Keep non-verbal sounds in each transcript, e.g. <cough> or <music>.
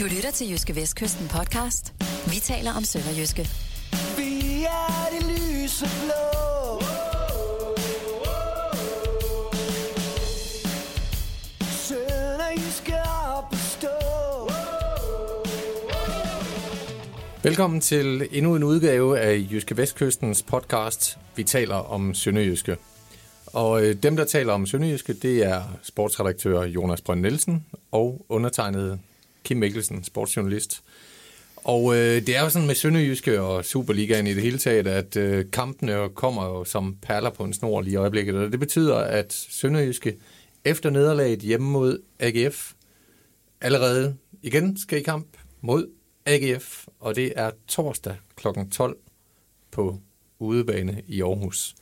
Du lytter til Jyske Vestkysten podcast. Vi taler om Sønderjyske. Vi er det lyse blå. Sønderjyske op at stå. Velkommen til endnu en udgave af Jyske Vestkystens podcast. Vi taler om Sønderjyske. Og øh, dem, der taler om Sønderjyske, det er sportsredaktør Jonas Brønd Nielsen og undertegnet Kim Mikkelsen, sportsjournalist. Og øh, det er jo sådan med Sønderjyske og Superligaen i det hele taget, at øh, kampene kommer jo som perler på en snor lige i øjeblikket. Og det betyder, at Sønderjyske efter nederlaget hjemme mod AGF allerede igen skal i kamp mod AGF, og det er torsdag kl. 12 på udebane i Aarhus.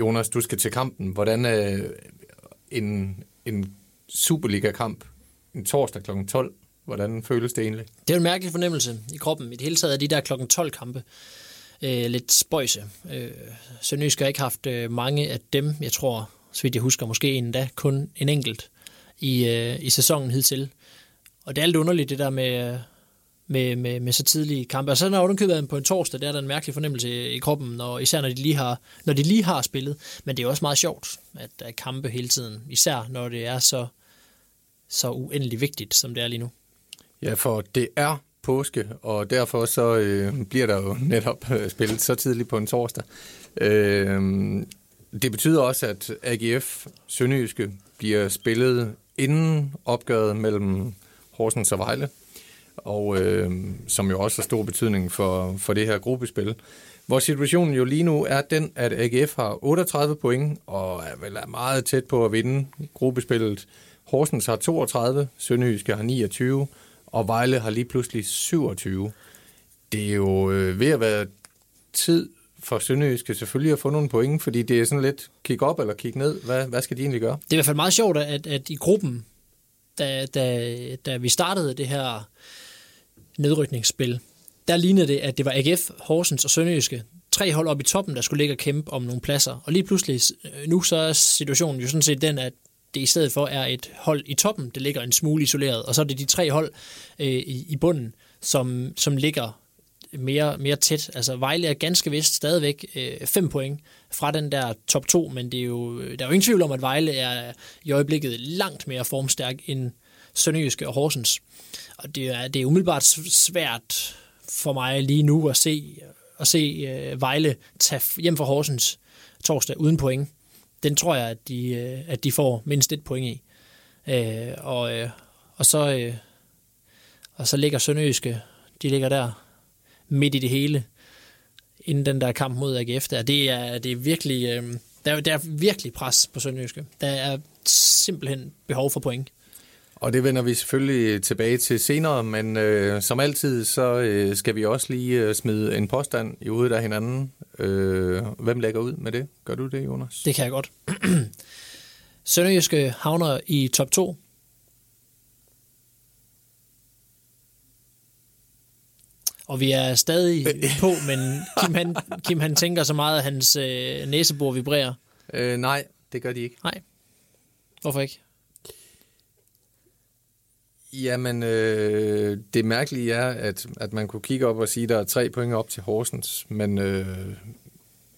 Jonas, du skal til kampen. Hvordan øh, en, en Superliga-kamp en torsdag kl. 12? Hvordan føles det egentlig? Det er en mærkelig fornemmelse i kroppen. I det hele taget er de der klokken 12 kampe øh, lidt spøjse. Øh, Sønderjysk har ikke haft øh, mange af dem. Jeg tror, så vidt jeg husker, måske endda kun en enkelt i, øh, i sæsonen hidtil. Og det er lidt underligt, det der med, med, med, med så tidlige kampe. Og så når den købet på en torsdag, der er der en mærkelig fornemmelse i kroppen, når, især når de lige har, når de lige har spillet. Men det er også meget sjovt, at der er kampe hele tiden. Især når det er så, så uendelig vigtigt, som det er lige nu. Ja, for det er påske, og derfor så øh, bliver der jo netop øh, spillet så tidligt på en torsdag. Øh, det betyder også, at AGF Sønderjyske bliver spillet inden opgøret mellem Horsens og Vejle, og øh, som jo også har stor betydning for, for det her gruppespil. Hvor situationen jo lige nu er den, at AGF har 38 point, og er vel er meget tæt på at vinde gruppespillet. Horsens har 32, Sønderjyske har 29, og Vejle har lige pludselig 27. Det er jo øh, ved at være tid for Sønderjyske selvfølgelig at få nogle point, fordi det er sådan lidt kig op eller kig ned. Hvad, hvad skal de egentlig gøre? Det er i hvert fald meget sjovt, at, at i gruppen, da, da, da vi startede det her nedrykningsspil, der lignede det, at det var AGF, Horsens og Sønderjyske, tre hold op i toppen, der skulle ligge og kæmpe om nogle pladser. Og lige pludselig, øh, nu så er situationen jo sådan set den, at det i stedet for er et hold i toppen, det ligger en smule isoleret, og så er det de tre hold øh, i, i bunden, som, som ligger mere, mere tæt. Altså Vejle er ganske vist stadigvæk øh, point fra den der top 2, men det er jo, der er jo ingen tvivl om, at Vejle er i øjeblikket langt mere formstærk end Sønderjyske og Horsens. Og det er, det er umiddelbart svært for mig lige nu at se, at se øh, Vejle tage hjem fra Horsens torsdag uden point. Den tror jeg, at de, øh, at de får mindst et point i. Øh, og, øh, og, så, øh, og så ligger Sønderjyske, de ligger der midt i det hele, inden den der kamp mod AGF der. Det er, det er virkelig, øh, der, er, der er virkelig pres på Sønderjyske. Der er simpelthen behov for point. Og det vender vi selvfølgelig tilbage til senere, men øh, som altid, så øh, skal vi også lige øh, smide en påstand i hovedet af hinanden. Øh, hvem lægger ud med det? Gør du det, Jonas? Det kan jeg godt. <clears throat> Sønderjyske havner i top 2. Og vi er stadig <laughs> på, men Kim han, Kim, han tænker så meget, at hans øh, næsebor vibrerer. Øh, nej, det gør de ikke. Nej. Hvorfor ikke? Jamen, øh, det mærkelige er, at, at man kunne kigge op og sige, at der er tre point op til Horsens, men øh,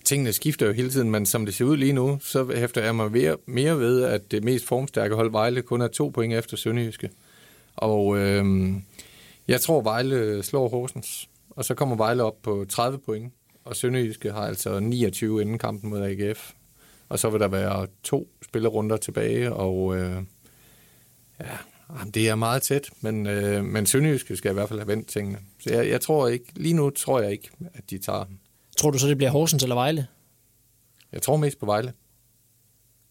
tingene skifter jo hele tiden, men som det ser ud lige nu, så hæfter jeg mig mere, mere ved, at det mest formstærke hold Vejle kun er to point efter Sønderjyske. Og øh, jeg tror, Vejle slår Horsens, og så kommer Vejle op på 30 point, og Sønderjyske har altså 29 inden kampen mod AGF. Og så vil der være to spillerunder tilbage, og øh, ja, Jamen, det er meget tæt, men, øh, men Sønderjyske skal i hvert fald have vendt tingene. Så jeg, jeg tror ikke, lige nu tror jeg ikke, at de tager den. Tror du så, det bliver Horsens eller Vejle? Jeg tror mest på Vejle.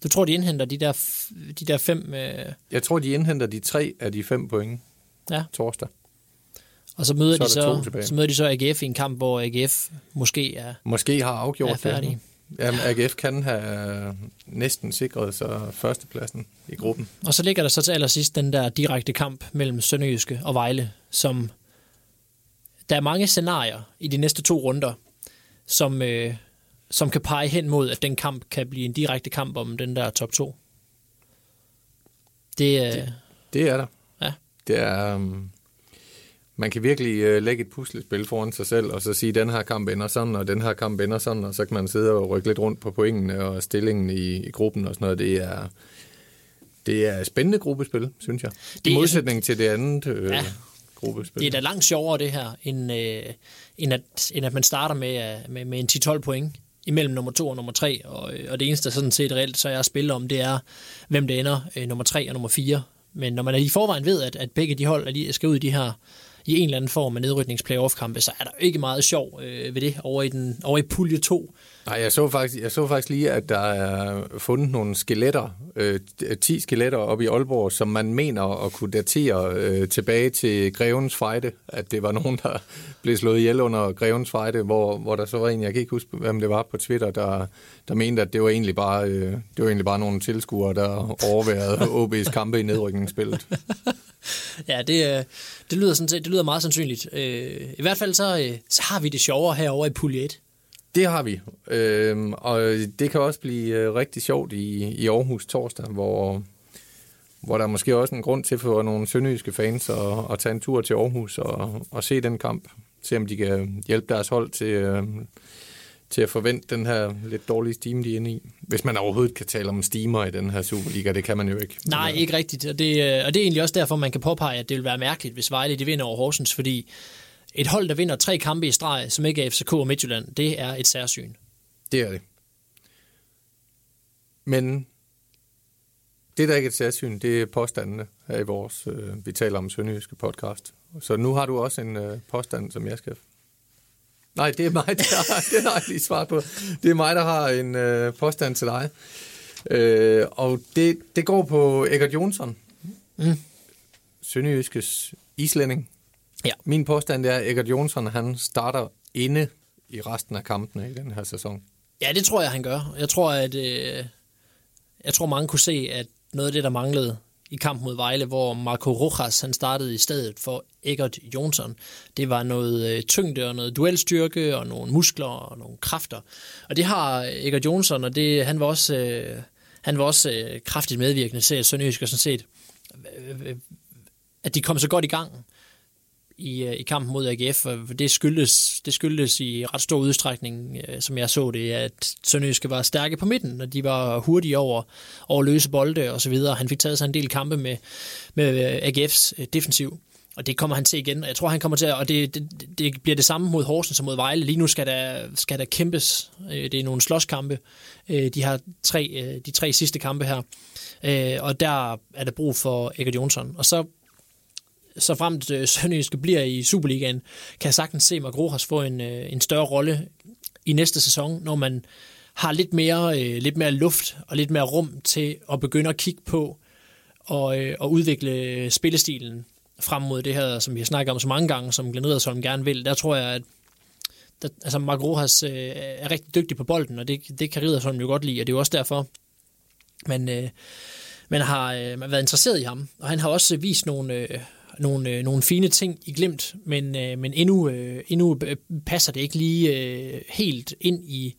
Du tror, de indhenter de der, de der fem... Øh... Jeg tror, de indhenter de tre af de fem point ja. torsdag. Og så møder, så de så, så møder de så AGF i en kamp, hvor AGF måske er Måske har afgjort er færdig. det. Jamen, AGF kan have næsten sikret sig førstepladsen i gruppen. Og så ligger der så til allersidst den der direkte kamp mellem Sønderjyske og Vejle, som der er mange scenarier i de næste to runder, som, øh, som kan pege hen mod, at den kamp kan blive en direkte kamp om den der top 2. Det, øh, det, det er der. Ja. Det er, um, man kan virkelig øh, lægge et puslespil foran sig selv, og så sige, den her kamp ender sådan, og den her kamp ender sådan, og så kan man sidde og rykke lidt rundt på pointene og stillingen i, i gruppen og sådan noget. Det er, det er spændende gruppespil, synes jeg. Det I er- modsætning til det andet øh, Ja. gruppespil. Det er da langt sjovere det her, end, øh, end, at, end at man starter med, øh, med, med en 10-12 point imellem nummer to og nummer tre, og, øh, og det eneste, der sådan set reelt, så er at spille om, det er, hvem det ender, øh, nummer tre og nummer fire. Men når man i forvejen ved, at, at begge de hold at de skal ud i de her i en eller anden form af nedryknings-playoff-kampe, så er der ikke meget sjov øh, ved det over i, den, over i pulje 2. Nej, jeg så, faktisk, jeg så faktisk lige, at der er fundet nogle skeletter, øh, 10 skeletter op i Aalborg, som man mener at kunne datere øh, tilbage til Grevens Fejde. At det var nogen, der blev slået ihjel under Grevens Fejde, hvor, hvor der så var en, jeg kan ikke huske, hvem det var på Twitter, der, der mente, at det var egentlig bare, øh, det var egentlig bare nogle tilskuere, der overværede <laughs> OB's kampe i nedrykningsspillet. <laughs> Ja, det, øh, det, lyder sådan set, det lyder meget sandsynligt. Øh, I hvert fald så, øh, så har vi det sjovere herovre i pulje 1. Det har vi, øhm, og det kan også blive rigtig sjovt i, i Aarhus torsdag, hvor, hvor der er måske også en grund til for nogle sønderjyske fans at, at tage en tur til Aarhus og, og se den kamp. Se om de kan hjælpe deres hold til, øh, til at forvente den her lidt dårlige steam, de er inde i. Hvis man overhovedet kan tale om steamer i den her Superliga, det kan man jo ikke. Nej, ikke rigtigt. Og det, øh, og det er egentlig også derfor, man kan påpege, at det vil være mærkeligt, hvis Vejle de vinder over Horsens, fordi et hold, der vinder tre kampe i streg, som ikke er FCK og Midtjylland, det er et særsyn. Det er det. Men det, der ikke er et særsyn, det er påstandene her i vores øh, Vi taler om sønderjyske podcast. Så nu har du også en øh, påstand, som jeg skal... Nej, det er mig, der har, <laughs> det har jeg lige svaret på. Det er mig, der har en øh, påstand til dig. Øh, og det, det går på Egert Jonsson. Mm. Sønderjyskes islænding. Ja. Min påstand er, at Egert Jonsson han starter inde i resten af kampene i den her sæson. Ja, det tror jeg, han gør. Jeg tror, at øh, jeg tror, mange kunne se, at noget af det, der manglede i kamp mod Vejle, hvor Marco Rojas han startede i stedet for Egert Jonsson. Det var noget øh, tyngde og noget duelstyrke og nogle muskler og nogle kræfter. Og det har Egert Jonsson, og det, han var også, øh, han var også øh, kraftigt medvirkende til, at Sønderjysk sådan set, øh, øh, øh, at de kom så godt i gang i, øh, i kampen mod AGF, og det skyldes, det skyldes i ret stor udstrækning, øh, som jeg så det, at Sønderjyske var stærke på midten, og de var hurtige over, over løse bolde og så videre. Han fik taget sig en del kampe med, med øh, AGF's defensiv, og det kommer han til igen. Og jeg tror, han kommer til at, og det, det, det bliver det samme mod Horsens som mod Vejle. Lige nu skal der, skal der kæmpes. Det er nogle slåskampe. De har tre, de tre sidste kampe her. Og der er der brug for Egert Jonsson. Og så så fremt øh, Sønderjyske bliver i Superligaen, kan jeg sagtens se Mark få en, øh, en større rolle i næste sæson, når man har lidt mere, øh, lidt mere luft og lidt mere rum til at begynde at kigge på og, øh, og udvikle spillestilen frem mod det her, som vi har snakket om så mange gange, som Glenn Riddersholm gerne vil. Der tror jeg, at der, altså Mark Rojas øh, er rigtig dygtig på bolden, og det, det kan Riddersholm jo godt lide, og det er jo også derfor, man, øh, man har øh, været interesseret i ham. Og han har også vist nogle, øh, nogle, øh, nogle fine ting i glemt, men, øh, men endnu, øh, endnu øh, passer det ikke lige øh, helt ind i,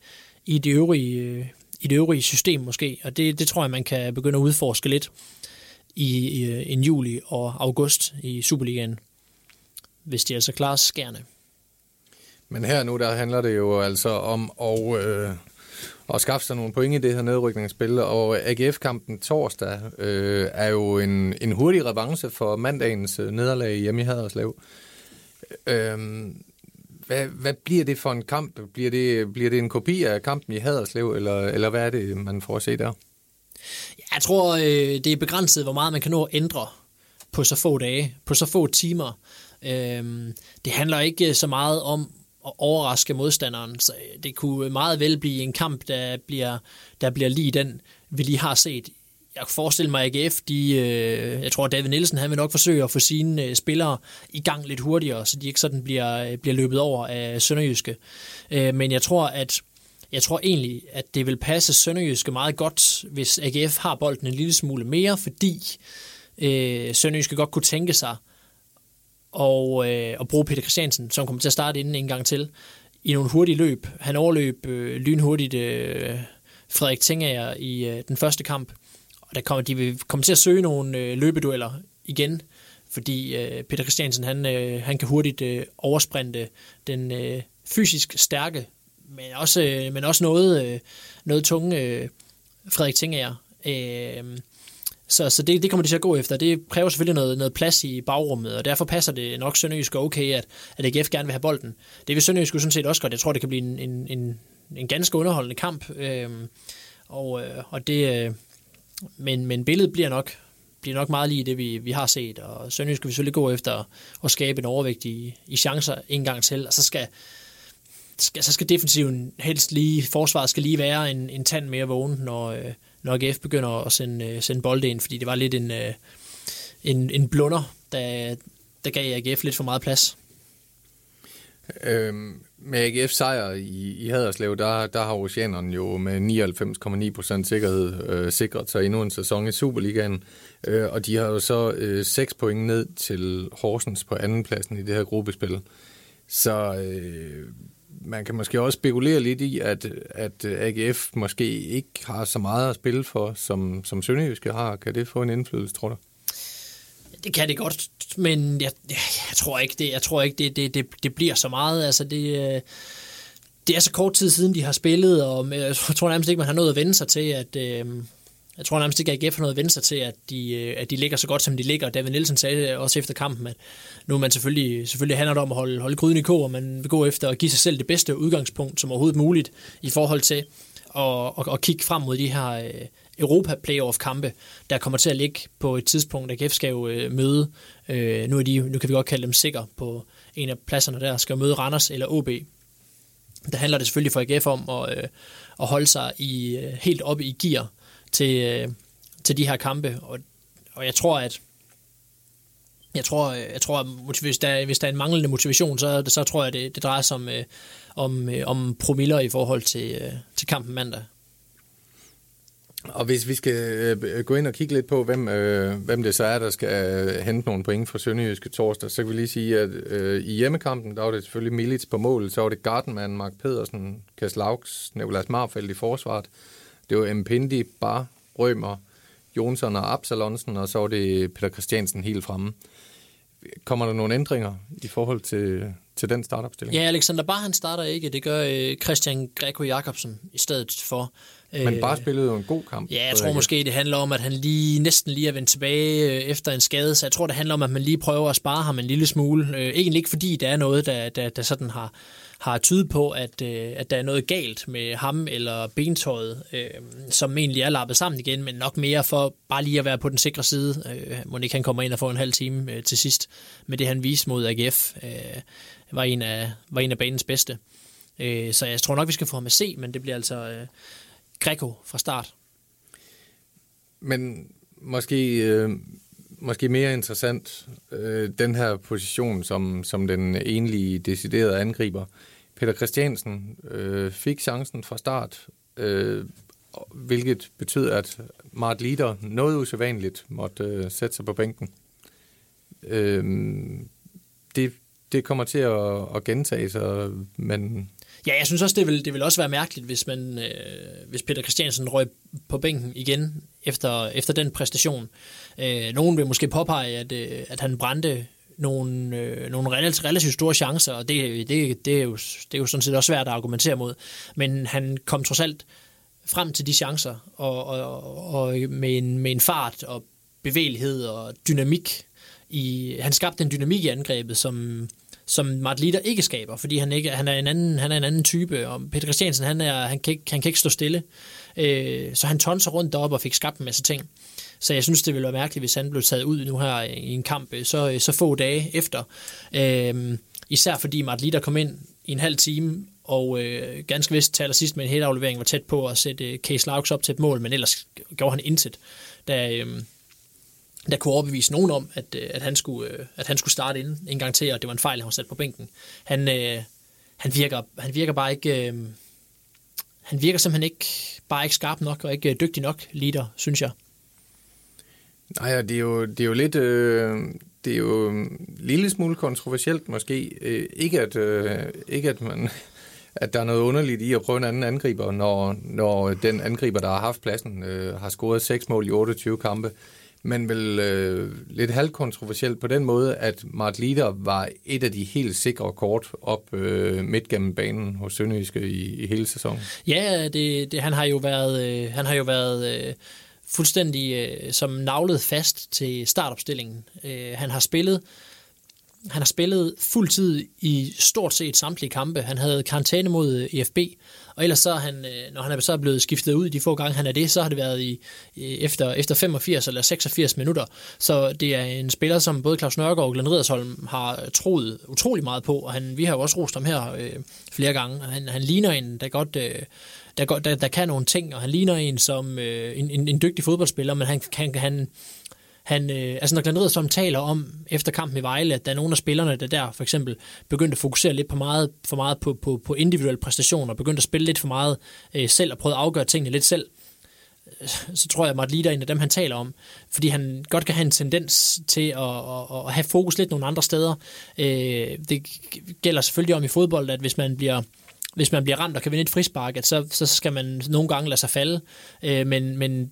i, det øvrige, øh, i det øvrige system måske. Og det, det tror jeg, man kan begynde at udforske lidt i, i øh, en juli og august i Superligaen, hvis de altså klarer skærne. Men her nu, der handler det jo altså om at, øh, og skaffe sig nogle point i det her nedrykningsspil, og AGF-kampen torsdag øh, er jo en, en hurtig revanche for mandagens øh, nederlag hjemme i Haderslev. Øh, hvad, hvad bliver det for en kamp? Bliver det, bliver det en kopi af kampen i Haderslev, eller, eller hvad er det, man får at se der? Jeg tror, øh, det er begrænset, hvor meget man kan nå at ændre på så få dage, på så få timer. Øh, det handler ikke så meget om overraske modstanderen. Så det kunne meget vel blive en kamp, der bliver, der bliver lige den, vi lige har set. Jeg kan forestille mig, at AGF, de, øh, jeg tror, at David Nielsen han vil nok forsøge at få sine øh, spillere i gang lidt hurtigere, så de ikke sådan bliver, øh, bliver løbet over af Sønderjyske. Øh, men jeg tror, at jeg tror egentlig, at det vil passe Sønderjyske meget godt, hvis AGF har bolden en lille smule mere, fordi øh, Sønderjyske godt kunne tænke sig og, øh, og bruge Peter Christiansen, som kommer til at starte inden en gang til, i nogle hurtige løb. Han overløb øh, lynhurtigt øh, Frederik Tengager i øh, den første kamp, og der kommer, de vil komme til at søge nogle øh, løbedueller igen, fordi øh, Peter Christiansen han, øh, han kan hurtigt øh, oversprinte den øh, fysisk stærke, men også, øh, men også noget, øh, noget tunge øh, Frederik Tingager. Øh, så, så det, det kommer de til at gå efter. Det kræver selvfølgelig noget, noget plads i bagrummet, og derfor passer det nok Sønderjysk okay, at, at AGF gerne vil have bolden. Det vil Sønderjysk sådan set også godt. Jeg tror, det kan blive en, en, en, en ganske underholdende kamp. Øhm, øh, og, og det, øh, men, men billedet bliver nok, bliver nok meget lige det, vi, vi har set. Og Sønderjysk skal vi selvfølgelig gå efter at skabe en overvægt i, i chancer en gang til, og så skal, skal, så skal defensiven helst lige, forsvaret skal lige være en, en tand mere vågen, når, øh, når AGF begynder at sende, øh, sende bolde ind, fordi det var lidt en, øh, en, en blunder, der, der gav AGF lidt for meget plads. Øhm, med AGF sejr i, i Haderslev, der, der har oceanerne jo med 99,9% sikkerhed øh, sikret sig endnu en sæson i Superligaen. Øh, og de har jo så øh, 6 point ned til Horsens på andenpladsen i det her gruppespil. Så øh, man kan måske også spekulere lidt i, at, at AGF måske ikke har så meget at spille for, som, som Sønderjyske har. Kan det få en indflydelse, tror du? Det kan det godt, men jeg, jeg, jeg tror ikke, det, jeg tror ikke det, det, det, det bliver så meget. Altså det, øh, det er så kort tid siden, de har spillet, og øh, jeg tror nærmest ikke, man har noget at vende sig til, at, øh, jeg tror nærmest ikke, at AGF har noget at vende sig til, at de, øh, at de ligger så godt, som de ligger. David Nielsen sagde også efter kampen, at nu er man selvfølgelig, selvfølgelig handler det om at holde, holde gryden i kog, og man vil gå efter at give sig selv det bedste udgangspunkt, som overhovedet muligt, i forhold til at, at, at kigge frem mod de her øh, Europa Playoff kampe, der kommer til at ligge på et tidspunkt, at AGF skal jo øh, møde, øh, nu, er de, nu kan vi godt kalde dem sikker på en af pladserne der, skal møde Randers eller OB. Der handler det selvfølgelig for AGF om at, øh, at holde sig i, helt oppe i gear til, øh, til de her kampe, og, og jeg tror, at jeg tror, øh, jeg tror at hvis, der, hvis der er en manglende motivation, så, så tror jeg, det, det drejer sig om, øh, om, øh, om promiller i forhold til, øh, til kampen mandag. Og hvis vi skal øh, gå ind og kigge lidt på, hvem, øh, hvem det så er, der skal øh, hente nogle point for Sønderjyske torsdag, så kan vi lige sige, at øh, i hjemmekampen, der var det selvfølgelig Milits på mål, så var det Gardenman, Mark Pedersen, Kaslauks, Nicolas Marfeldt i forsvaret. Det var Mpindi, Bar, Rømer, Jonsson og Absalonsen, og så var det Peter Christiansen helt fremme. Kommer der nogle ændringer i forhold til, til den startopstilling? Ja, Alexander Bar han starter ikke. Det gør øh, Christian Greco Jacobsen i stedet for. Men bare spillede jo en god kamp. Ja, jeg tror måske, det handler om, at han lige næsten lige er vendt tilbage øh, efter en skade, så jeg tror, det handler om, at man lige prøver at spare ham en lille smule. Øh, egentlig ikke fordi, der er noget, der, der, der sådan har, har tydet på, at, øh, at der er noget galt med ham eller bentøjet, øh, som egentlig er lappet sammen igen, men nok mere for bare lige at være på den sikre side. Øh, må ikke han kommer ind og får en halv time øh, til sidst med det, han viste mod AGF. Øh, var, en af, var en af banens bedste. Øh, så jeg tror nok, vi skal få ham at se, men det bliver altså... Greco fra start. Men måske, øh, måske mere interessant, øh, den her position som, som den enlige deciderede angriber. Peter Christiansen øh, fik chancen fra start, øh, hvilket betyder, at Mart Lider noget usædvanligt måtte øh, sætte sig på bænken. Øh, det, det kommer til at, at gentage sig, men Ja, jeg synes også, det vil, det vil også være mærkeligt, hvis, man, øh, hvis Peter Christiansen røg på bænken igen efter, efter den præstation. Øh, nogen vil måske påpege, at, øh, at han brændte nogle, øh, nogle relativt, relativt store chancer, og det, det, det, er jo, det er jo sådan set også svært at argumentere mod. Men han kom trods alt frem til de chancer, og, og, og med, en, med en fart og bevægelighed og dynamik. I, han skabte en dynamik i angrebet, som, som Mart Litter ikke skaber, fordi han, ikke, han, er en anden, han er en anden type, og Peter Christiansen, han, er, han, kan, ikke, han kan ikke stå stille. Øh, så han tonser rundt deroppe og fik skabt en masse ting. Så jeg synes, det ville være mærkeligt, hvis han blev taget ud nu her i en kamp øh, så, øh, så få dage efter. Øh, især fordi Mart Litter kom ind i en halv time, og øh, ganske vist til sidst med en headaflevering var tæt på at sætte øh, Case Laux op til et mål, men ellers gjorde han intet, da, øh, der kunne overbevise nogen om, at, øh, at, han, skulle, øh, at han skulle starte ind en gang til, og det var en fejl, han var sat på bænken. Han, øh, han, virker, han virker bare ikke... Øh, han virker simpelthen ikke bare ikke skarp nok og ikke øh, dygtig nok leader, synes jeg. Nej, det er jo, det er jo lidt... Øh, det er jo en lille smule kontroversielt måske. Øh, ikke, at, øh, ikke at man at der er noget underligt i at prøve en anden angriber, når, når den angriber, der har haft pladsen, øh, har scoret seks mål i 28 kampe men vel øh, lidt halvkontroversielt på den måde, at Mart Lider var et af de helt sikre kort op øh, midt gennem banen hos Sønderjyske i, i hele sæsonen. Ja, det, det, han har jo været, øh, han har jo været øh, fuldstændig øh, som navlet fast til startopstillingen. Øh, han har spillet han har spillet fuld tid i stort set samtlige kampe. Han havde karantæne mod øh, EFB, og ellers så er han, øh, når han er så blevet skiftet ud de få gange, han er det, så har det været i, øh, efter, efter 85 eller 86 minutter. Så det er en spiller, som både Claus Nørgaard og Glenn Ridersholm har troet utrolig meget på, og han, vi har jo også rost ham her øh, flere gange. Han, han ligner en, der godt... Øh, der, der, der kan nogle ting, og han ligner en som øh, en, en, en dygtig fodboldspiller, men han, han, han, han, øh, altså når Glenn som taler om efter kampen i Vejle, at der er nogle af spillerne, der der for eksempel begyndte at fokusere lidt på meget, for meget på, på, på individuelle præstationer, begyndte at spille lidt for meget øh, selv og prøve at afgøre tingene lidt selv, øh, så tror jeg, at Martin Lider er en af dem, han taler om. Fordi han godt kan have en tendens til at, at, at have fokus lidt nogle andre steder. Øh, det gælder selvfølgelig om i fodbold, at hvis man bliver hvis man bliver ramt og kan vinde et frispark, at så, så skal man nogle gange lade sig falde. Øh, men men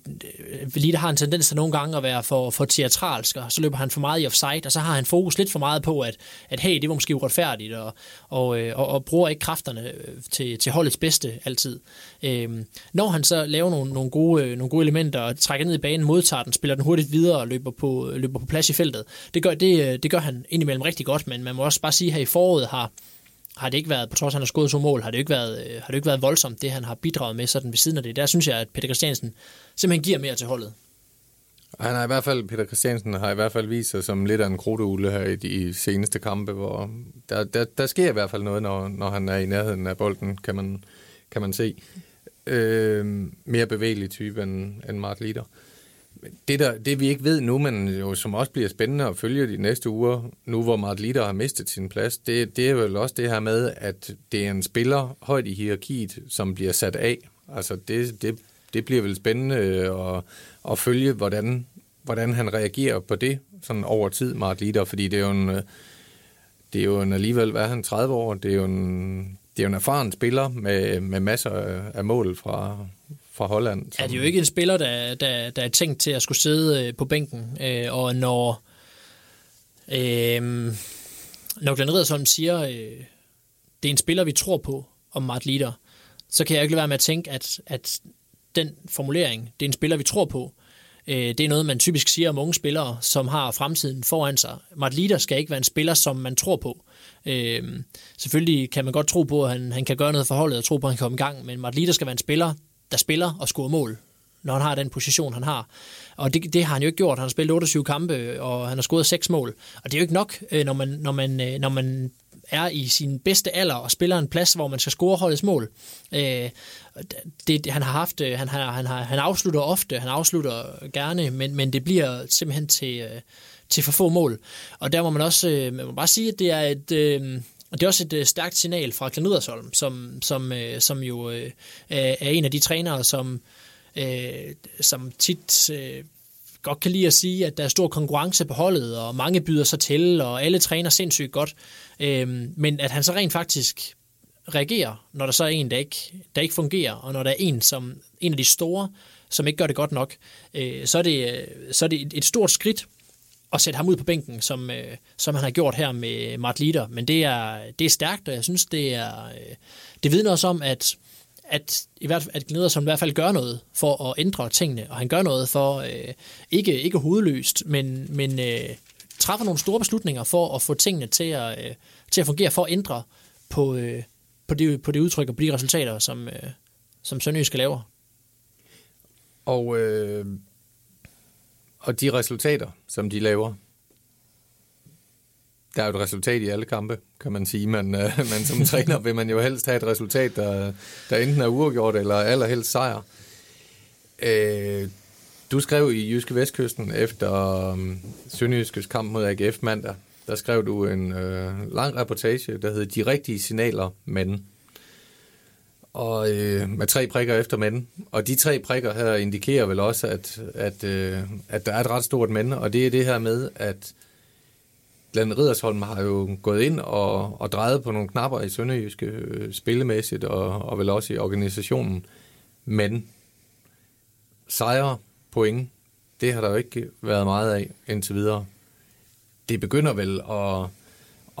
øh, har en tendens til nogle gange at være for, for teatralsk, og så løber han for meget i offside, og så har han fokus lidt for meget på, at, at hey, det var måske uretfærdigt, og, og, øh, og, og bruger ikke kræfterne øh, til, til holdets bedste altid. Øh, når han så laver nogle, nogle, gode, øh, nogle gode elementer og trækker ned i banen, modtager den, spiller den hurtigt videre og løber på, løber på plads i feltet, det gør, det, det gør han indimellem rigtig godt, men man må også bare sige, at her i foråret har har det ikke været, på trods af han har skåret to mål, har det ikke været, øh, har det ikke været voldsomt, det han har bidraget med sådan ved siden af det. Der synes jeg, at Peter Christiansen simpelthen giver mere til holdet. Han har i hvert fald, Peter Christiansen har i hvert fald vist sig som lidt af en krudeugle her i de seneste kampe, hvor der, der, der sker i hvert fald noget, når, når han er i nærheden af bolden, kan man, kan man se. Øh, mere bevægelig type end, end Mark Litter. Øh, det, der, det vi ikke ved nu, men jo, som også bliver spændende at følge de næste uger, nu hvor Mart Litter har mistet sin plads, det, det er vel også det her med, at det er en spiller højt i hierarkiet, som bliver sat af. Altså det, det, det bliver vel spændende øh, at, at følge, hvordan, hvordan han reagerer på det sådan over tid, Mart Litter, fordi det er jo en, øh, det er jo en alligevel, hvad er han, 30 år, det er jo en, det er jo en erfaren spiller med, med masser af mål fra, fra Holland. Som... Er det jo ikke en spiller, der, der, der er tænkt til at skulle sidde øh, på bænken, øh, og når, øh, når Glenn Riddersholm siger, øh, det er en spiller, vi tror på, om Mart Lider, så kan jeg ikke lade være med at tænke, at, at den formulering, det er en spiller, vi tror på, øh, det er noget, man typisk siger om unge spillere, som har fremtiden foran sig. Mart Lider skal ikke være en spiller, som man tror på. Øh, selvfølgelig kan man godt tro på, at han, han kan gøre noget for holdet og tro på, at han kan komme i gang, men Mart Lider skal være en spiller, der spiller og scorer mål, når han har den position, han har. Og det, det har han jo ikke gjort. Han har spillet 28 kampe, og han har scoret 6 mål. Og det er jo ikke nok, øh, når man, når man, øh, når man er i sin bedste alder og spiller en plads, hvor man skal score holdets mål. Øh, det, han har haft, øh, han, har, han, har, han afslutter ofte, han afslutter gerne, men, men det bliver simpelthen til, til for få mål. Og der må man også man må bare sige, at det er et, og det er også et øh, stærkt signal fra Klenedersholm, som, som, øh, som jo øh, er en af de trænere, som, øh, som tit øh, godt kan lide at sige, at der er stor konkurrence på holdet, og mange byder sig til, og alle træner sindssygt godt. Øh, men at han så rent faktisk reagerer, når der så er en, der ikke, der ikke fungerer, og når der er en, som en af de store, som ikke gør det godt nok, øh, så, er det, øh, så er det et stort skridt at sætte ham ud på bænken, som, øh, som han har gjort her med Mart Lider. Men det er, det er stærkt, og jeg synes, det er øh, det vidner også om, at at, i hvert fald, at Gneder som i hvert fald gør noget for at ændre tingene, og han gør noget for, øh, ikke, ikke hovedløst, men, men øh, træffer nogle store beslutninger for at få tingene til at, øh, til at fungere, for at ændre på, øh, på, det, på det udtryk og på de resultater, som, øh, som Sønderjyske laver. Og øh, og de resultater, som de laver, der er jo et resultat i alle kampe, kan man sige, men, øh, <laughs> men som træner vil man jo helst have et resultat, der, der enten er uafgjort eller allerhelst sejr. Øh, du skrev i Jyske Vestkysten efter øh, Sønderjyskes kamp mod AGF mandag, der skrev du en øh, lang reportage, der hedder De rigtige signaler, men og øh, med tre prikker efter mænd. Og de tre prikker her indikerer vel også, at, at, øh, at der er et ret stort mænd, og det er det her med, at Glenn Riddersholm har jo gået ind og, og drejet på nogle knapper i Sønderjyske øh, spillemæssigt, og, og vel også i organisationen. Men sejre, point, Det har der jo ikke været meget af indtil videre. Det begynder vel at,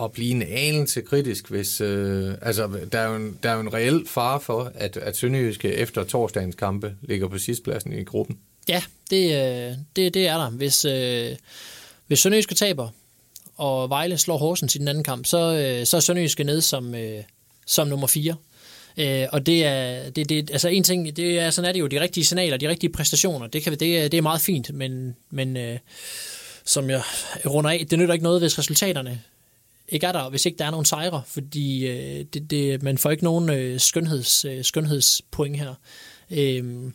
at blive en anelse kritisk, hvis... Øh, altså, der er, jo en, der er jo en reel fare for, at, at Sønderjyske efter torsdagens kampe ligger på sidstpladsen i gruppen. Ja, det, øh, det, det er der. Hvis, øh, hvis Sønderjyske taber, og Vejle slår Horsens i den anden kamp, så, øh, så er Sønderjyske nede som, øh, som nummer 4. Øh, og det er, det, det, altså en ting, det er, sådan er det jo, de rigtige signaler, de rigtige præstationer, det, kan, det, er, det er meget fint, men, men øh, som jeg runder af, det nytter ikke noget, hvis resultaterne ikke er der, hvis ikke der er nogen sejre, fordi øh, det, det, man får ikke nogen øh, skønheds, øh, skønhedspoint her. Øh,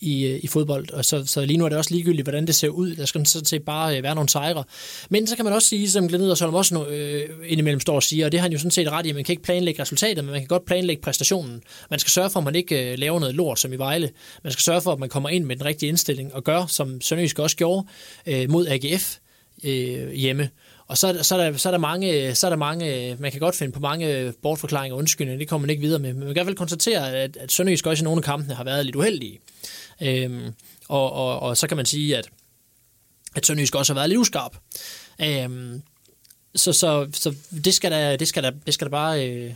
i, øh, i fodbold, og så, så lige nu er det også ligegyldigt, hvordan det ser ud. Der skal sådan set bare øh, være nogle sejre. Men så kan man også sige, som Glenn Edersholm også øh, indimellem står og siger, og det har han jo sådan set ret i, at man kan ikke planlægge resultatet, men man kan godt planlægge præstationen. Man skal sørge for, at man ikke øh, laver noget lort som i Vejle. Man skal sørge for, at man kommer ind med den rigtige indstilling og gør, som Sønderjysk også gjorde øh, mod AGF øh, hjemme. Og så, så, er der, så, er der mange, så er der mange, man kan godt finde på mange bortforklaringer og undskyldninger, det kommer man ikke videre med. Men man kan i hvert fald konstatere, at, at Sønderjysk også i nogle af kampene har været lidt uheldige. Øhm, og, og, og så kan man sige, at, at Sønderjysk også har været lidt uskarp. Øhm, så, så, så det skal der, det skal der, det skal der bare, øh,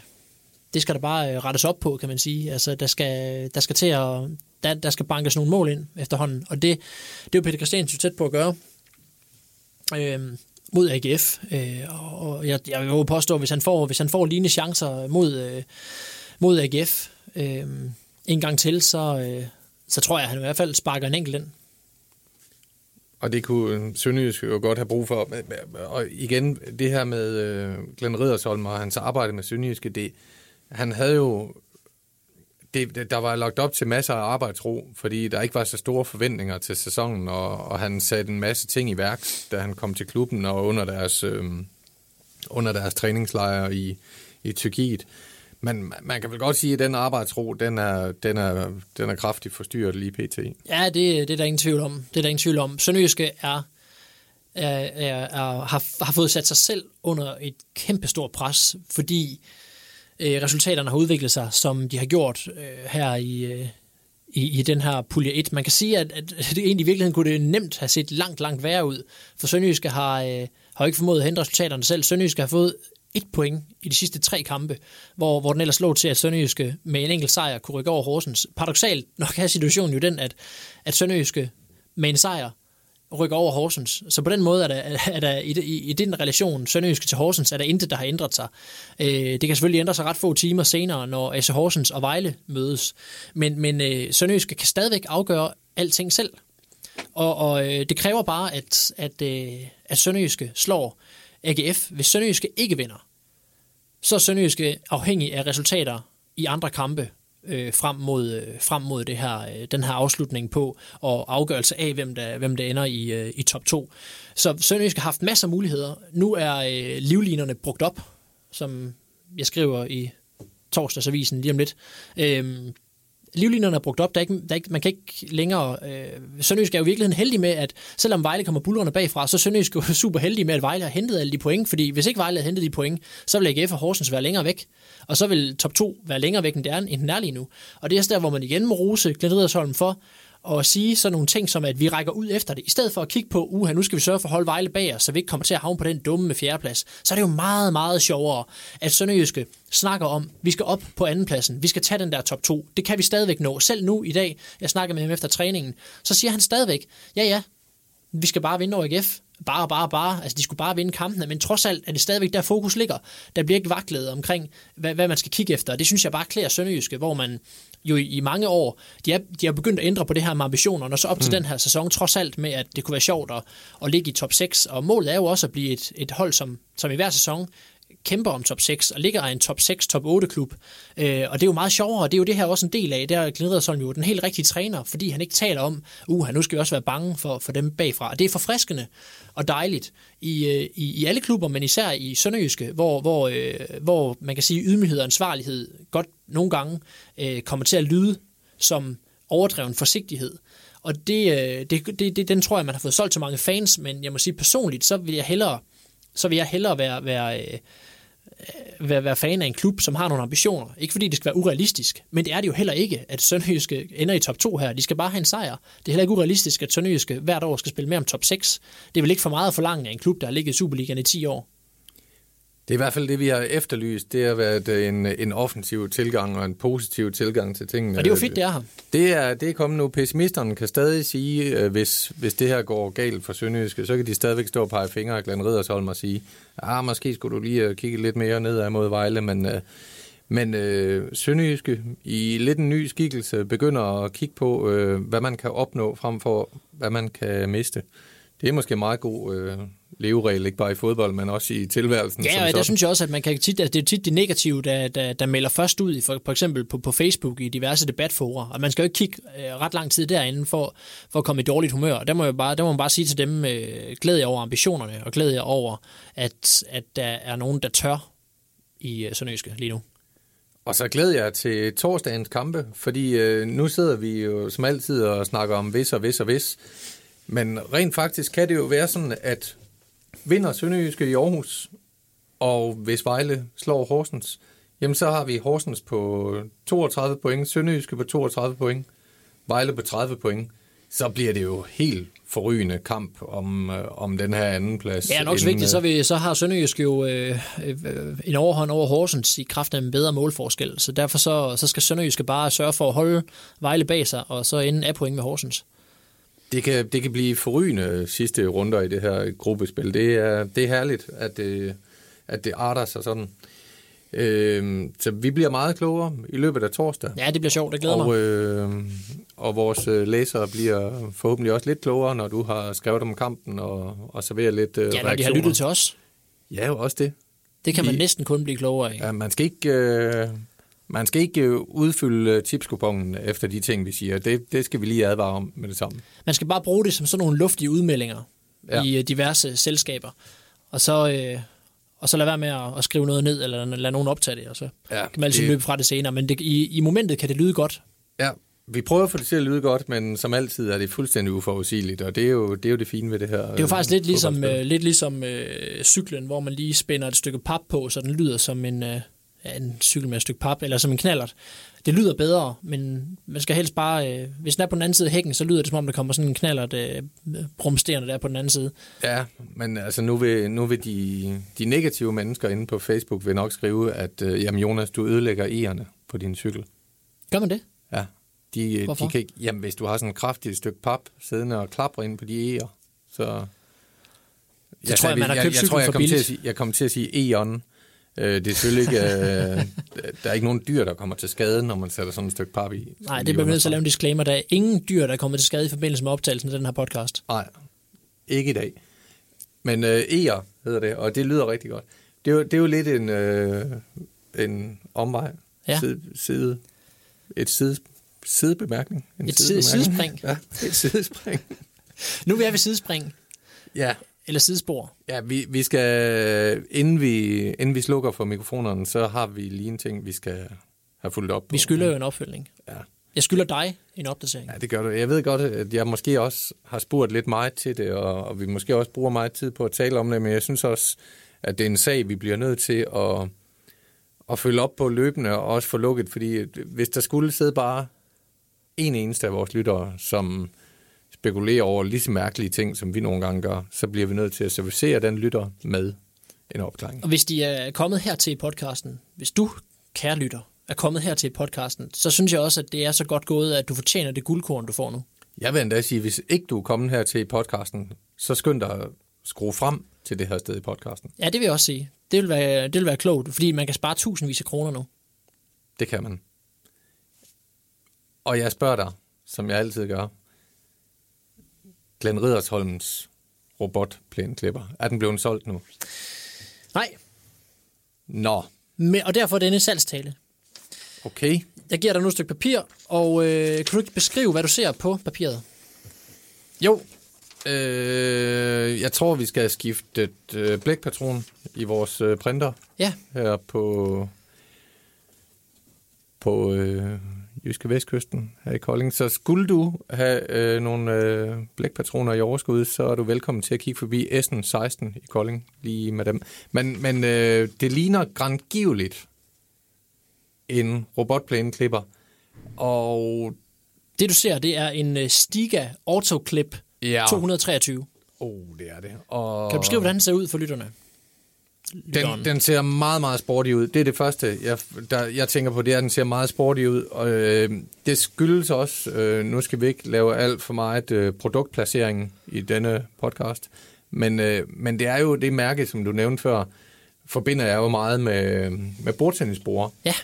det skal der bare øh, rettes op på, kan man sige. Altså, der skal, der skal til at, der, der skal bankes nogle mål ind efterhånden, og det, det er jo Peter Christiansen tæt på at gøre. Øhm, mod AGF, øh, og jeg, jeg vil jo påstå, hvis han får, hvis han får lignende chancer mod, øh, mod AGF øh, en gang til, så, øh, så tror jeg, at han i hvert fald sparker en enkelt ind. Og det kunne øh, Sønderjysk jo godt have brug for. Og igen, det her med øh, Glenn Riddersholm og hans arbejde med Sønderjyske, det, han havde jo det, der var lagt op til masser af arbejdsro, fordi der ikke var så store forventninger til sæsonen, og, og han satte en masse ting i værk, da han kom til klubben og under deres, øh, under deres træningslejre i, i Tyrkiet. Men man kan vel godt sige, at den arbejdsro, den er, den er, den er kraftigt forstyrret lige pt. Ja, det, det er der ingen tvivl om. Det er der ingen tvivl om. Sønderjyske er, er, er, er, har, har fået sat sig selv under et kæmpestort pres, fordi øh, Øh, resultaterne har udviklet sig, som de har gjort øh, her i, øh, i, i den her pulje 1. Man kan sige, at, at det egentlig i virkeligheden kunne det nemt have set langt, langt værre ud, for Sønderjyske har, øh, har ikke formået at hente resultaterne selv. Sønderjyske har fået et point i de sidste tre kampe, hvor, hvor den ellers lå til, at Sønderjyske med en enkelt sejr kunne rykke over Horsens. Paradoxalt nok er situationen jo den, at, at Sønderjyske med en sejr rykker over Horsens. Så på den måde er der, <laughs> er der i, i, i den relation Sønderjyske til Horsens, er der intet, der har ændret sig. Øh, det kan selvfølgelig ændre sig ret få timer senere, når AC Horsens og Vejle mødes. Men, men øh, Sønderjyske kan stadigvæk afgøre alting selv. Og, og øh, det kræver bare, at, at, øh, at Sønderjyske slår AGF. Hvis Sønderjyske ikke vinder, så er Sønderjyske afhængig af resultater i andre kampe øh, frem, mod, øh, frem mod det her, øh, den her afslutning på, og afgørelse af, hvem der, hvem der ender i, øh, i top 2. Så Sønderjysk har haft masser af muligheder. Nu er øh, livlinerne brugt op, som jeg skriver i torsdagsavisen lige om lidt. Øh, livlinerne er brugt op. Der er ikke, der er ikke, man kan ikke længere... Øh, Sønderjysk er jo i virkeligheden heldig med, at selvom Vejle kommer bullerne bagfra, så er Sønderjysk jo <laughs> super heldig med, at Vejle har hentet alle de point, fordi hvis ikke Vejle havde hentet de point, så vil AGF og Horsens være længere væk. Og så vil top 2 være længere væk, end, det er, end den er lige nu. Og det er der, hvor man igen må rose Glenn Riddersholm for, og sige sådan nogle ting som, at vi rækker ud efter det, i stedet for at kigge på, uha, nu skal vi sørge for at holde Vejle bag os, så vi ikke kommer til at havne på den dumme med fjerdeplads, så er det jo meget, meget sjovere, at Sønderjyske snakker om, vi skal op på andenpladsen, vi skal tage den der top 2. Det kan vi stadigvæk nå. Selv nu i dag, jeg snakker med ham efter træningen, så siger han stadigvæk, ja ja, vi skal bare vinde over AGF. Bare, bare, bare. Altså, de skulle bare vinde kampene, men trods alt er det stadigvæk der fokus ligger. Der bliver ikke vaklet omkring, hvad, hvad man skal kigge efter. Det synes jeg bare klæder Sønderjyske, hvor man jo i, i mange år, de er, de er begyndt at ændre på det her med ambitionerne, og så op mm. til den her sæson, trods alt med, at det kunne være sjovt at, at ligge i top 6, og målet er jo også at blive et, et hold, som, som i hver sæson kæmper om top 6 og ligger i en top 6, top 8 klub. Øh, og det er jo meget sjovere, og det er jo det her også en del af. Der er Glenn jo den helt rigtige træner, fordi han ikke taler om, uh, nu skal vi også være bange for, for dem bagfra. Og det er forfriskende og dejligt i, øh, i, i alle klubber, men især i Sønderjyske, hvor, hvor, øh, hvor man kan sige, ydmyghed og ansvarlighed godt nogle gange øh, kommer til at lyde som overdreven forsigtighed. Og det, øh, det, det, det, den tror jeg, man har fået solgt til mange fans, men jeg må sige personligt, så vil jeg hellere, så vil jeg hellere være, være, øh, være, være fan af en klub, som har nogle ambitioner. Ikke fordi det skal være urealistisk, men det er det jo heller ikke, at Sønderjyske ender i top 2 her. De skal bare have en sejr. Det er heller ikke urealistisk, at Sønderjyske hvert år skal spille mere om top 6. Det er vel ikke for meget at forlange af en klub, der har ligget i Superligaen i 10 år. Det er i hvert fald det, vi har efterlyst. Det har været en, en offensiv tilgang og en positiv tilgang til tingene. Og det er jo fedt, det er her. Det er, det er kommet nu. Pessimisterne kan stadig sige, øh, hvis, hvis det her går galt for Sønderjyske, så kan de stadigvæk stå og pege fingre af Glenn Riddersholm og sige, ah, måske skulle du lige øh, kigge lidt mere nedad mod Vejle, men, øh, men øh, Sønderjyske i lidt en ny skikkelse begynder at kigge på, øh, hvad man kan opnå frem for, hvad man kan miste. Det er måske meget god øh, leveregel, ikke bare i fodbold, men også i tilværelsen. Ja, og der sådan. synes jeg også, at man kan tit, at det er tit det negative, der, der, der melder først ud, i for, for eksempel på, på Facebook i diverse debatforer. Og man skal jo ikke kigge øh, ret lang tid derinde for, for at komme i dårligt humør. Og der må, jeg bare, der må man bare sige til dem, øh, glæd jer over ambitionerne, og glæd jer over, at, at der er nogen, der tør i øh, Sønderjyske lige nu. Og så glæder jeg til torsdagens kampe, fordi øh, nu sidder vi jo som altid og snakker om hvis og hvis og hvis. Men rent faktisk kan det jo være sådan, at vinder Sønderjyske i Aarhus, og hvis Vejle slår Horsens, jamen så har vi Horsens på 32 point, Sønderjyske på 32 point, Vejle på 30 point. Så bliver det jo helt forrygende kamp om, øh, om den her anden plads. Er nok så vigtigt, så, vi, så har Sønderjysk jo øh, øh, en overhånd over Horsens i kraft af en bedre målforskel. Så derfor så, så skal Sønderjyske bare sørge for at holde Vejle bag sig, og så ende af point med Horsens. Det kan, det kan blive forrygende sidste runder i det her gruppespil. Det er, det er herligt, at det, at det arter sig sådan. Øh, så vi bliver meget klogere i løbet af torsdag. Ja, det bliver sjovt, det glæder mig. Og, øh, og vores øh, læsere bliver forhåbentlig også lidt klogere, når du har skrevet om kampen og, og serverer lidt øh, Ja, når de har reaktioner. lyttet til os. Ja, jo også det. Det kan man Vi- næsten kun blive klogere af. Ja, man skal ikke... Øh, man skal ikke øh, udfylde øh, tipskupongen efter de ting, vi siger. Det, det skal vi lige advare om med det samme. Man skal bare bruge det som sådan nogle luftige udmeldinger Ja. i øh, diverse selskaber. Og så, øh, og så lad være med at, at skrive noget ned, eller lade nogen optage det, og så Ja, kan man altid det- løbe fra det senere. Men det, i, i momentet kan det lyde godt. Ja, vi prøver at få det til at lyde godt, men som altid er det fuldstændig uforudsigeligt, og det er jo det, er jo det fine ved det her. Det er jo faktisk lidt ligesom, øh, lidt ligesom øh, cyklen, hvor man lige spænder et stykke pap på, så den lyder som en, øh, en cykel med et stykke pap, eller som en knallert. Det lyder bedre, men man skal helst bare... Øh, hvis den er på den anden side af hækken, så lyder det som om, der kommer sådan en knallert øh, brumsterende der på den anden side. Ja, men altså nu vil, nu vil de, de negative mennesker inde på Facebook vil nok skrive, at øh, jamen Jonas, du ødelægger ejerne på din cykel. Gør man det? Ja. De, Hvorfor? de kan ikke, jamen hvis du har sådan et kraftigt stykke pap siddende og klapper ind på de eger, så... Det tror jeg, man har jeg, købt jeg, jeg, tror, cyklen jeg kom til at sige, jeg kommer til at sige eon. Øh, det er selvfølgelig ikke... Øh, der er ikke nogen dyr, der kommer til skade, når man sætter sådan et stykke pap i. Nej, det bliver nødt til at lave en disclaimer. Der er ingen dyr, der er kommet til skade i forbindelse med optagelsen af den her podcast. Nej, ikke i dag. Men øh, eger hedder det, og det lyder rigtig godt. Det er jo, det er jo lidt en, øh, en omvej. Ja. Side, side, et side, sidebemærkning. En Et side- sidespring. Ja, et sidespring. <laughs> Nu er vi ved sidespring, ja, eller sidespor. ja vi, vi skal, inden vi, inden vi slukker for mikrofonerne, så har vi lige en ting, vi skal have fulgt op på. Vi skylder jo en opfølgning. Ja. Jeg skylder dig en opdatering. Ja, det gør du. Jeg ved godt, at jeg måske også har spurgt lidt meget til det, og, og vi måske også bruger meget tid på at tale om det, men jeg synes også, at det er en sag, vi bliver nødt til at, at følge op på løbende og også få lukket, fordi hvis der skulle sidde bare en eneste af vores lyttere, som spekulerer over lige så mærkelige ting, som vi nogle gange gør, så bliver vi nødt til at servicere den lytter med en opklaring. Og hvis de er kommet her til podcasten, hvis du, kære lytter, er kommet her til podcasten, så synes jeg også, at det er så godt gået, at du fortjener det guldkorn, du får nu. Jeg vil endda sige, hvis ikke du er kommet her til podcasten, så skynd dig at skrue frem til det her sted i podcasten. Ja, det vil jeg også sige. Det vil være, det vil være klogt, fordi man kan spare tusindvis af kroner nu. Det kan man. Og jeg spørger dig, som jeg altid gør. Glenn Riddersholms robotplæneklipper, er den blevet solgt nu? Nej, Nå, men, og derfor denne salgstale. okay. Jeg giver dig nu et stykke papir, og øh, kan du ikke beskrive, hvad du ser på papiret? Jo, øh, jeg tror, vi skal have skiftet øh, blækpatron i vores øh, printer Ja, her på, på øh, Jyske Vestkysten her i Kolding. Så skulle du have øh, nogle øh, blækpatroner i overskud, så er du velkommen til at kigge forbi Essen 16 i Kolding, lige med dem. Men, men øh, det ligner grandgiveligt en robotplæneklipper, og Det du ser, det er en øh, Stiga Autoclip Ja. 223. oh, det er det. Og Kan du beskrive, hvordan den ser ud for lytterne? Den, den ser meget, meget sporty ud. Det er det første, jeg, der, jeg tænker på, det er, at den ser meget sporty ud. Og, øh, det skyldes også, øh, nu skal vi ikke lave alt for meget øh, produktplacering i denne podcast, men, øh, men det er jo det mærke, som du nævnte før, forbinder jeg jo meget med, med bordtennisbord. Ja,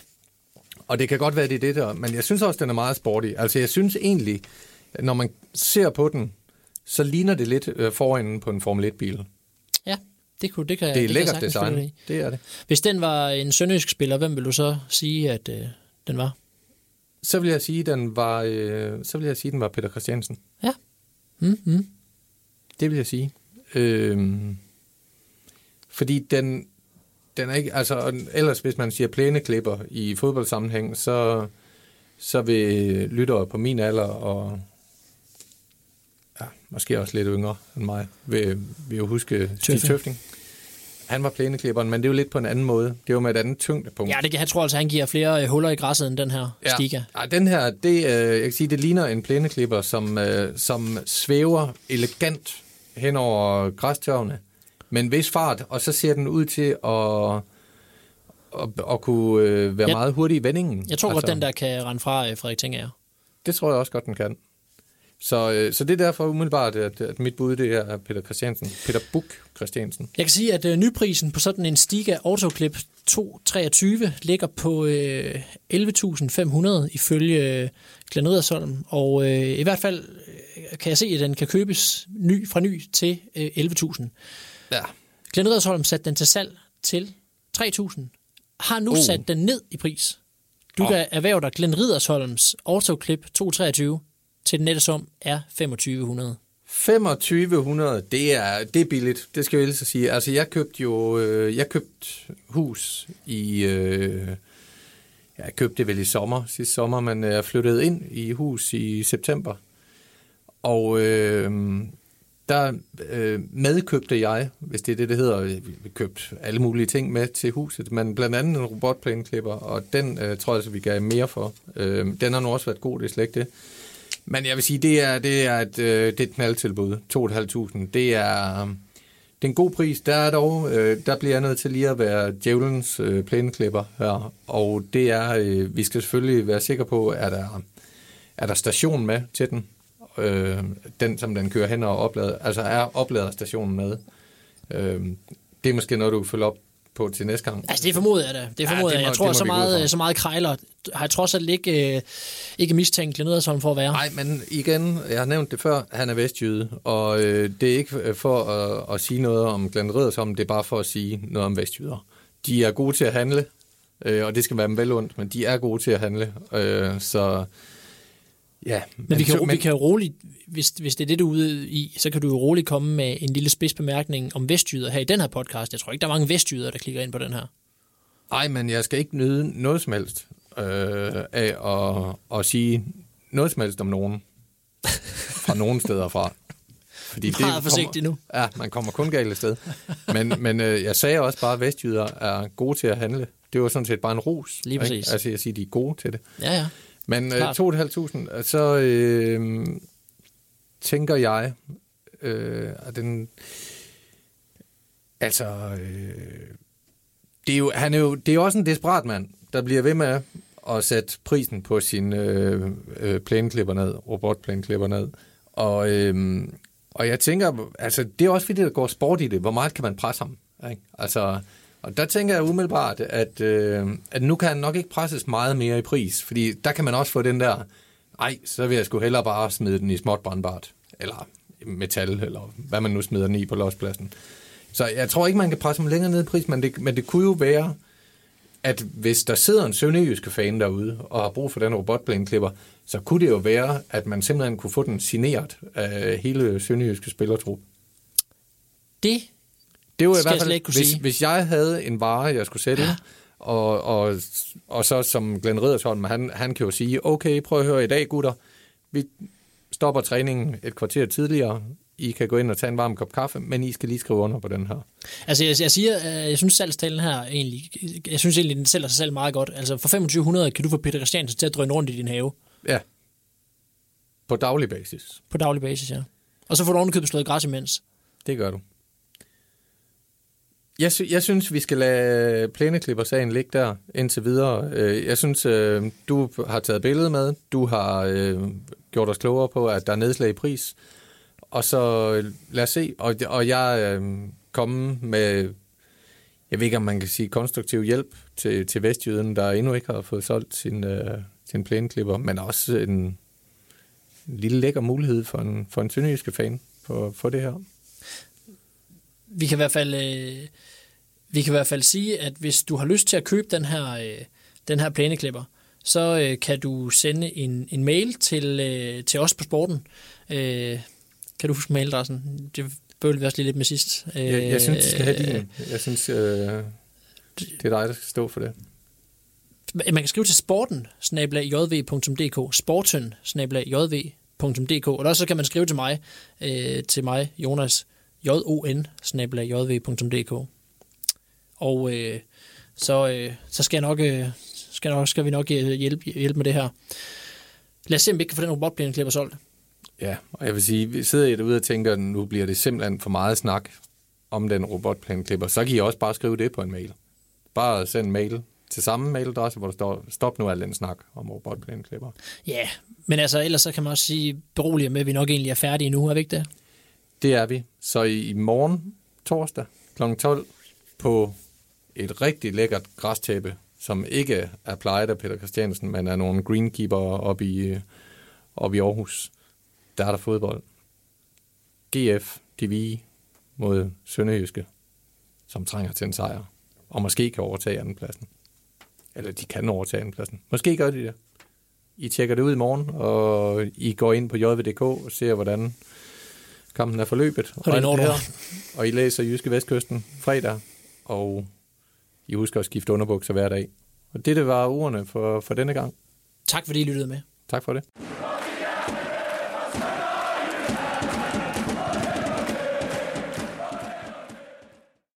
Og det kan godt være, det er det der, men jeg synes også, den er meget sporty. Altså, jeg synes egentlig, når man ser på den, så ligner det lidt øh, foran på en Formel 1-bil. ja. Det, kunne, det kan, Det er jeg lækkert design. Det er det. Hvis den var en sønderjysk spiller, hvem vil du så sige, at øh, den var? Så vil jeg sige, den var, øh, så vil jeg sige, den var Peter Christiansen. Ja. Mm, mm. Det vil jeg sige. Øh, fordi den, den er ikke, altså ellers hvis man siger plæneklipper i fodboldsammenhæng, så, så vil lyttere på min alder og ja, måske også lidt yngre end mig, vil, vil jo huske Stig Tøffing. Tøfting. Han var plæneklipperen, men det er jo lidt på en anden måde. Det var med et andet tyngdepunkt. Ja, det, kan- jeg tror altså, han giver flere øh, huller i græsset end den her ja. Stiga. Ja, den her, det, øh, jeg kan sige, det ligner en plæneklipper, som, øh, som svæver elegant hen over græstørvene med en vis fart, og så ser den ud til at, at, at kunne øh, være Jeg- meget hurtig i vendingen. Jeg tror altså, godt, den der kan rende fra øh, Frederik Tengager. Det tror jeg også godt, den kan. Så, øh, så det er derfor umiddelbart, at, at mit bud det er Peter Christiansen. Peter Buk Christiansen. Jeg kan sige, at øh, nyprisen på sådan en Stiga Autoclip 223 ligger på øh, 11.500 ifølge øh, Glenn Riddersholm, og øh, i hvert fald øh, kan jeg se, at den kan købes ny fra ny til øh, 11.000. Ja. Glenn Riddersholm satte den til salg til 3.000. Har nu oh. sat den ned i pris. Du oh. kan erhverve dig Glenn Riddersholms Autoclip 223 til den nette sum er 2.500. 2500, det er, det er billigt, det skal jeg så sige. Altså, jeg købte jo, øh, jeg købte hus i, øh, jeg købte det vel i sommer, sidste sommer, men øh, jeg flyttede ind i hus i september. Og øh, der øh, medkøbte jeg, hvis det er det, det hedder, vi købte alle mulige ting med til huset, men blandt andet en robotplæneklipper, og den øh, tror jeg, så vi gav mere for. Øh, den har nu også været god, det er slet ikke det. Men jeg vil sige, det er, det er et, øh, det er et knaldtilbud. 2.500. Det er, um, det er en god pris. Der er dog, øh, der bliver jeg nødt til lige at være djævelens øh, plæneklipper her. Og det er, øh, vi skal selvfølgelig være sikre på, at der, er der station med til den. Øh, den, som den kører hen og oplader. Altså er opladerstationen med. Øh, det er måske noget, du kan følge op på til næste gang. Altså det formoder jeg da. Det Ja, formoder det jeg. må- Jeg tror, det må så meget, så meget krejler har jeg trods alt ikke, øh, ikke mistænkt Glenn Riddersholm for at være. Nej, men igen, jeg har nævnt det før, han er vestjyde, og øh, det er ikke for at, at sige noget om Glenn Riddersholm, det er bare for at sige noget om vestjyder. De er gode til at handle, øh, og det skal være dem vel ondt, men de er gode til at handle, øh, så ja. Men vi kan, men, vi kan jo roligt, hvis, hvis det er det, du er ude i, så kan du jo roligt komme med en lille spidsbemærkning om vestjyder her i den her podcast. Jeg tror ikke, der er mange vestjyder, der klikker ind på den her. Nej, men jeg skal ikke nyde noget som helst øh, af at, at sige noget som helst om nogen <laughs> fra nogen steder fra. Fordi Meget forsigtig nu. Ja, man kommer kun galt sted. Men, men øh, jeg sagde også bare, at vestjyder er gode til at handle. Det var sådan set bare en ros. Lige ikke? præcis. Altså, jeg siger, de er gode til det. Ja, ja. Men øh, Klart. 2.500, så øh, tænker jeg, øh, at den... Altså, øh, det er jo, han er jo, det er jo også en desperat mand, der bliver ved med at sætte prisen på sin øh, øh, plæneklipper ned, robotplæneklipper ned. Og, øh, og jeg tænker, altså, det er også fordi, der går sport i det. Hvor meget kan man presse ham? Ikke? Altså, og der tænker jeg umiddelbart, at, øh, at nu kan han nok ikke presses meget mere i pris, fordi der kan man også få den der, ej, så vil jeg sgu hellere bare smide den i småt brandbart, eller metal, eller hvad man nu smider den i på lospladsen. Så jeg tror ikke, man kan presse ham længere ned i pris, men det, men det kunne jo være, at hvis der sidder en sønderjyske fan derude, og har brug for den robotplæneklipper, så kunne det jo være, at man simpelthen kunne få den signeret af hele sønderjyske spillertrup. Det det var i hvert fald, ikke hvis, sige. hvis jeg havde en vare, jeg skulle sælge, ja. Og, og, og så som Glenn Riddersholm, han, han kan jo sige, okay, prøv at høre i dag, gutter. Vi stopper træningen et kvarter tidligere. I kan gå ind og tage en varm kop kaffe, men I skal lige skrive under på den her. Altså, jeg, jeg siger, øh, jeg synes salgstalen her egentlig, jeg synes egentlig, den sælger sig selv meget godt. Altså, for 2500 kan du få Peter Christiansen til at drøne rundt i din have. Ja. På daglig basis. På daglig basis, ja. Og så får du ovenikøbet slået græs imens. Det gør du. Jeg, sy- jeg synes, vi skal lade plæneklipper-sagen ligge der indtil videre. Øh, jeg synes, øh, du har taget billedet med. Du har øh, gjort os klogere på, at der er nedslag i pris. Og så lad os se. Og, og jeg komme med, jeg ved ikke, om man kan sige konstruktiv hjælp til, til Vestjyden, der endnu ikke har fået solgt sin, sin plæneklipper, men også en, en lille lækker mulighed for en, for en sønderjyske fan for, for det her vi kan i hvert fald øh, vi kan i hvert fald sige, at hvis du har lyst til at købe den her øh, den her plæneklipper, så øh, kan du sende en, en mail til, øh, til os på sporten. Øh, kan du huske mailadressen? Det bøvlede vi også lige lidt med sidst. Øh, Jeg, jeg synes, du skal have din. Jeg synes, øh, det er dig, der skal stå for det. Man kan skrive til sporten, jv.dk, sporten, jv.dk, og så kan man skrive til mig, øh, til mig, Jonas, jon, jv.dk. Og øh, så, øh, så skal, jeg nok, øh, skal, nok, skal vi nok øh, hjælpe, hjælpe med det her. Lad os se, om vi ikke kan få den robotplæneklipper solgt. Ja, og jeg vil sige, vi sidder I derude og tænker, at nu bliver det simpelthen for meget snak om den robotplæneklipper. Så kan I også bare skrive det på en mail. Bare send en mail til samme mailadresse, hvor der står, stop nu al den snak om robotplæneklipper. Ja, men altså ellers så kan man også sige berolige med, at vi nok egentlig er færdige nu, er vi ikke det? Det er vi. Så i, morgen, torsdag, kl. 12, på et rigtig lækkert græstæppe, som ikke er plejet af Peter Christiansen, men er nogle greenkeeper oppe i, oppe i Aarhus. Der er der fodbold. GF, DVI mod Sønderjyske, som trænger til en sejr, og måske kan overtage andenpladsen. Eller de kan overtage andenpladsen. Måske gør de det. I tjekker det ud i morgen, og I går ind på jv.dk og ser, hvordan kampen er forløbet. Og det når. Og I læser Jyske Vestkysten fredag, og I husker at skifte underbukser hver dag. Og det, det var ordene for, for denne gang. Tak fordi I lyttede med. Tak for det.